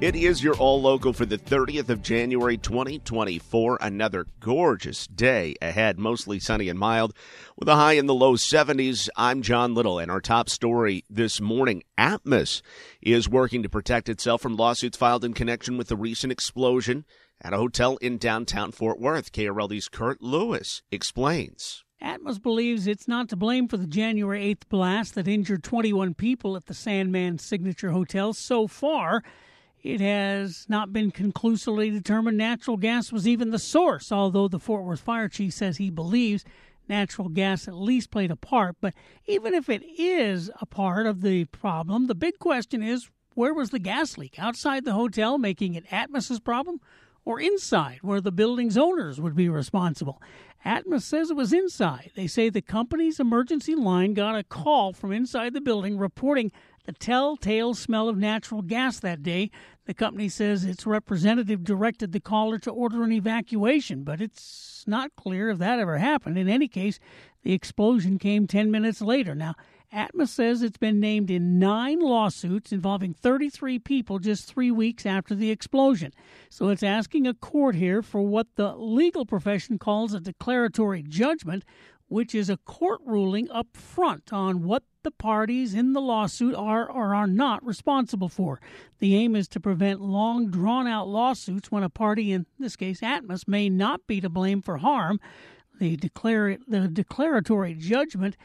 It is your all local for the 30th of January 2024. Another gorgeous day ahead, mostly sunny and mild, with a high in the low 70s. I'm John Little, and our top story this morning Atmos is working to protect itself from lawsuits filed in connection with the recent explosion at a hotel in downtown Fort Worth. KRLD's Kurt Lewis explains. Atmos believes it's not to blame for the January 8th blast that injured 21 people at the Sandman Signature Hotel so far. It has not been conclusively determined natural gas was even the source, although the Fort Worth fire chief says he believes natural gas at least played a part. But even if it is a part of the problem, the big question is where was the gas leak? Outside the hotel, making it Atmos's problem? Or inside, where the building's owners would be responsible? Atmos says it was inside. They say the company's emergency line got a call from inside the building reporting the telltale smell of natural gas that day. The company says its representative directed the caller to order an evacuation, but it's not clear if that ever happened. In any case, the explosion came 10 minutes later. Now, Atmos says it's been named in nine lawsuits involving 33 people just three weeks after the explosion. So it's asking a court here for what the legal profession calls a declaratory judgment, which is a court ruling up front on what the parties in the lawsuit are or are not responsible for. The aim is to prevent long drawn out lawsuits when a party, in this case Atmos, may not be to blame for harm. The, declar- the declaratory judgment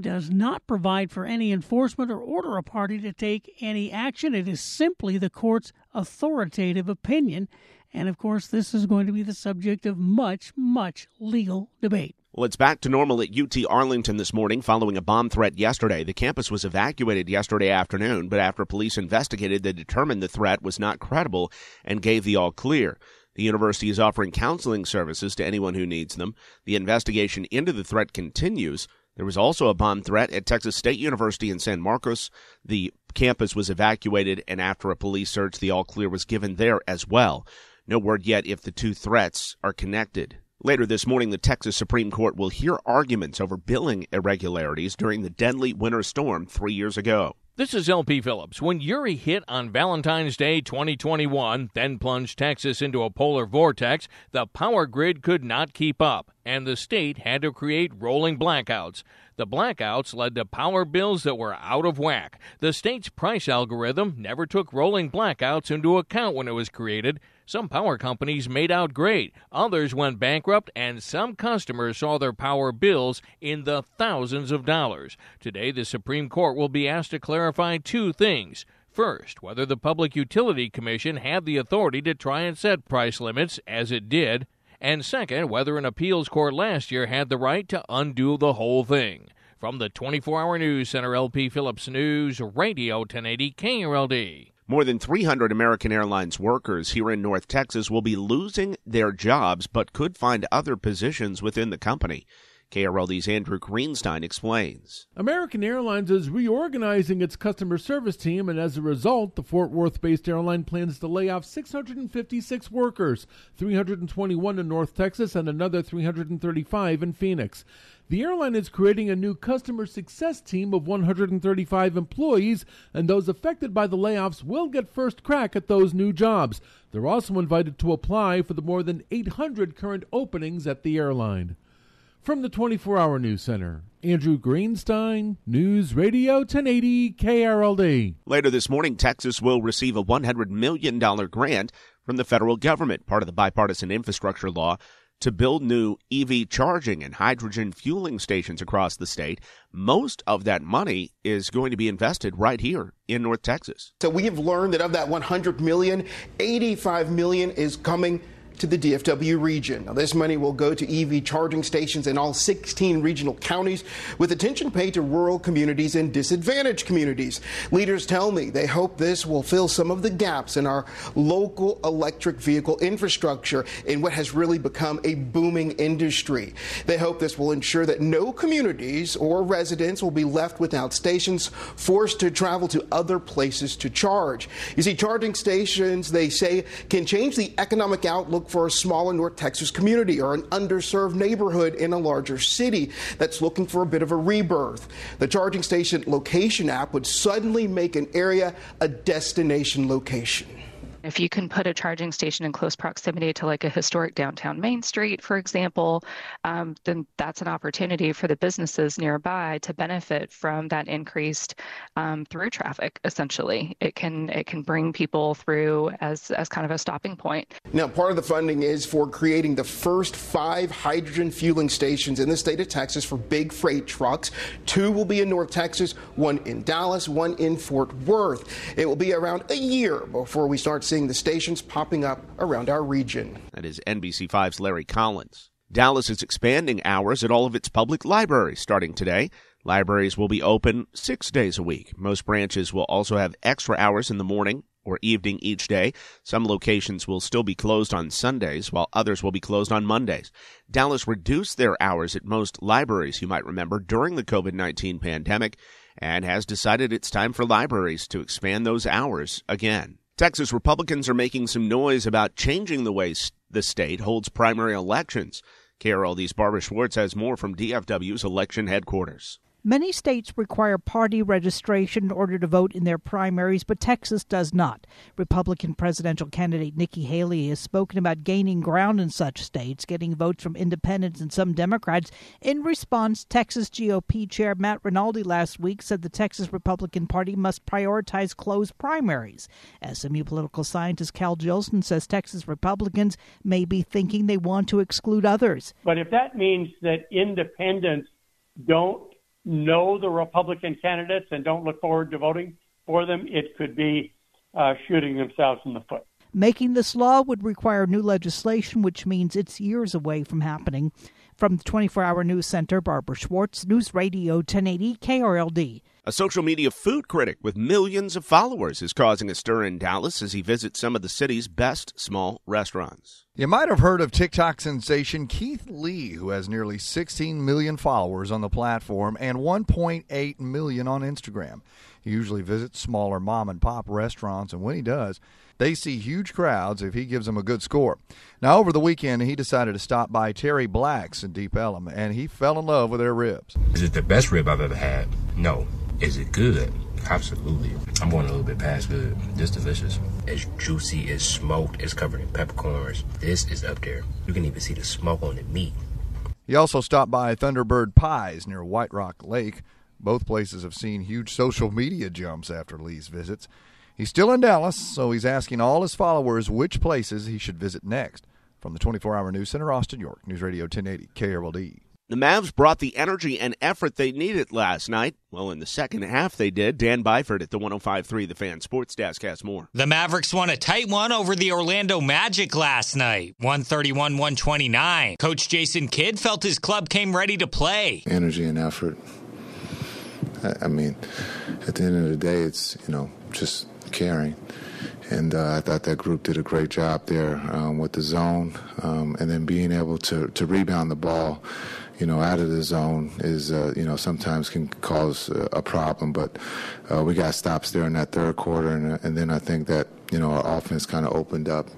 does not provide for any enforcement or order a party to take any action. It is simply the court's authoritative opinion. And of course, this is going to be the subject of much, much legal debate. Well, it's back to normal at UT Arlington this morning following a bomb threat yesterday. The campus was evacuated yesterday afternoon, but after police investigated, they determined the threat was not credible and gave the all clear. The university is offering counseling services to anyone who needs them. The investigation into the threat continues. There was also a bomb threat at Texas State University in San Marcos. The campus was evacuated, and after a police search, the all clear was given there as well. No word yet if the two threats are connected. Later this morning, the Texas Supreme Court will hear arguments over billing irregularities during the deadly winter storm three years ago. This is LP Phillips. When Uri hit on Valentine's Day 2021, then plunged Texas into a polar vortex, the power grid could not keep up, and the state had to create rolling blackouts. The blackouts led to power bills that were out of whack. The state's price algorithm never took rolling blackouts into account when it was created. Some power companies made out great, others went bankrupt, and some customers saw their power bills in the thousands of dollars. Today, the Supreme Court will be asked to clarify two things. First, whether the Public Utility Commission had the authority to try and set price limits, as it did, and second, whether an appeals court last year had the right to undo the whole thing. From the 24 hour news center, LP Phillips News, Radio 1080 KRLD. More than 300 American Airlines workers here in North Texas will be losing their jobs but could find other positions within the company. KRLD's Andrew Greenstein explains. American Airlines is reorganizing its customer service team, and as a result, the Fort Worth based airline plans to lay off 656 workers, 321 in North Texas and another 335 in Phoenix. The airline is creating a new customer success team of 135 employees, and those affected by the layoffs will get first crack at those new jobs. They're also invited to apply for the more than 800 current openings at the airline. From the 24 Hour News Center, Andrew Greenstein, News Radio 1080 KRLD. Later this morning, Texas will receive a $100 million grant from the federal government, part of the bipartisan infrastructure law to build new EV charging and hydrogen fueling stations across the state. Most of that money is going to be invested right here in North Texas. So we have learned that of that 100 million, 85 million is coming to the DFW region. Now, this money will go to EV charging stations in all 16 regional counties, with attention paid to rural communities and disadvantaged communities. Leaders tell me they hope this will fill some of the gaps in our local electric vehicle infrastructure in what has really become a booming industry. They hope this will ensure that no communities or residents will be left without stations, forced to travel to other places to charge. You see, charging stations, they say, can change the economic outlook for a smaller North Texas community or an underserved neighborhood in a larger city that's looking for a bit of a rebirth. The charging station location app would suddenly make an area a destination location. If you can put a charging station in close proximity to like a historic downtown Main Street, for example, um, then that's an opportunity for the businesses nearby to benefit from that increased um, through traffic. Essentially, it can it can bring people through as as kind of a stopping point. Now, part of the funding is for creating the first five hydrogen fueling stations in the state of Texas for big freight trucks. Two will be in North Texas, one in Dallas, one in Fort Worth. It will be around a year before we start seeing the stations popping up around our region. That is NBC5's Larry Collins. Dallas is expanding hours at all of its public libraries starting today. Libraries will be open six days a week. Most branches will also have extra hours in the morning or evening each day. Some locations will still be closed on Sundays, while others will be closed on Mondays. Dallas reduced their hours at most libraries, you might remember, during the COVID 19 pandemic, and has decided it's time for libraries to expand those hours again. Texas Republicans are making some noise about changing the way the state holds primary elections. KRLD's Barbara Schwartz has more from DFW's election headquarters. Many states require party registration in order to vote in their primaries, but Texas does not. Republican presidential candidate Nikki Haley has spoken about gaining ground in such states, getting votes from independents and some Democrats. In response, Texas GOP Chair Matt Rinaldi last week said the Texas Republican Party must prioritize closed primaries. SMU political scientist Cal Jillson says Texas Republicans may be thinking they want to exclude others. But if that means that independents don't know the Republican candidates and don't look forward to voting for them, it could be uh, shooting themselves in the foot. Making this law would require new legislation, which means it's years away from happening. From the 24 Hour News Center, Barbara Schwartz, News Radio 1080 KRLD. A social media food critic with millions of followers is causing a stir in Dallas as he visits some of the city's best small restaurants. You might have heard of TikTok sensation Keith Lee, who has nearly 16 million followers on the platform and 1.8 million on Instagram. He usually visits smaller mom and pop restaurants, and when he does, they see huge crowds if he gives them a good score. Now, over the weekend, he decided to stop by Terry Black's in Deep Ellum, and he fell in love with their ribs. Is it the best rib I've ever had? No. Is it good? Absolutely. I'm going a little bit past good. This delicious. As juicy as smoked, it's covered in peppercorns. This is up there. You can even see the smoke on the meat. He also stopped by Thunderbird Pies near White Rock Lake. Both places have seen huge social media jumps after Lee's visits. He's still in Dallas, so he's asking all his followers which places he should visit next. From the 24 Hour News Center, Austin, York, News Radio 1080, KRLD. The Mavs brought the energy and effort they needed last night. Well, in the second half, they did. Dan Byford at the 105.3 The Fan Sports Desk has more. The Mavericks won a tight one over the Orlando Magic last night, 131 129. Coach Jason Kidd felt his club came ready to play. Energy and effort. I mean, at the end of the day, it's, you know, just caring. And uh, I thought that group did a great job there um, with the zone um, and then being able to, to rebound the ball you know, out of the zone is, uh, you know, sometimes can cause uh, a problem. But uh, we got stops there in that third quarter, and, and then I think that, you know, our offense kind of opened up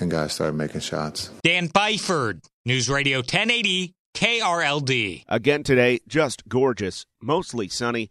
and guys started making shots. Dan Byford, News Radio 1080, KRLD. Again today, just gorgeous, mostly sunny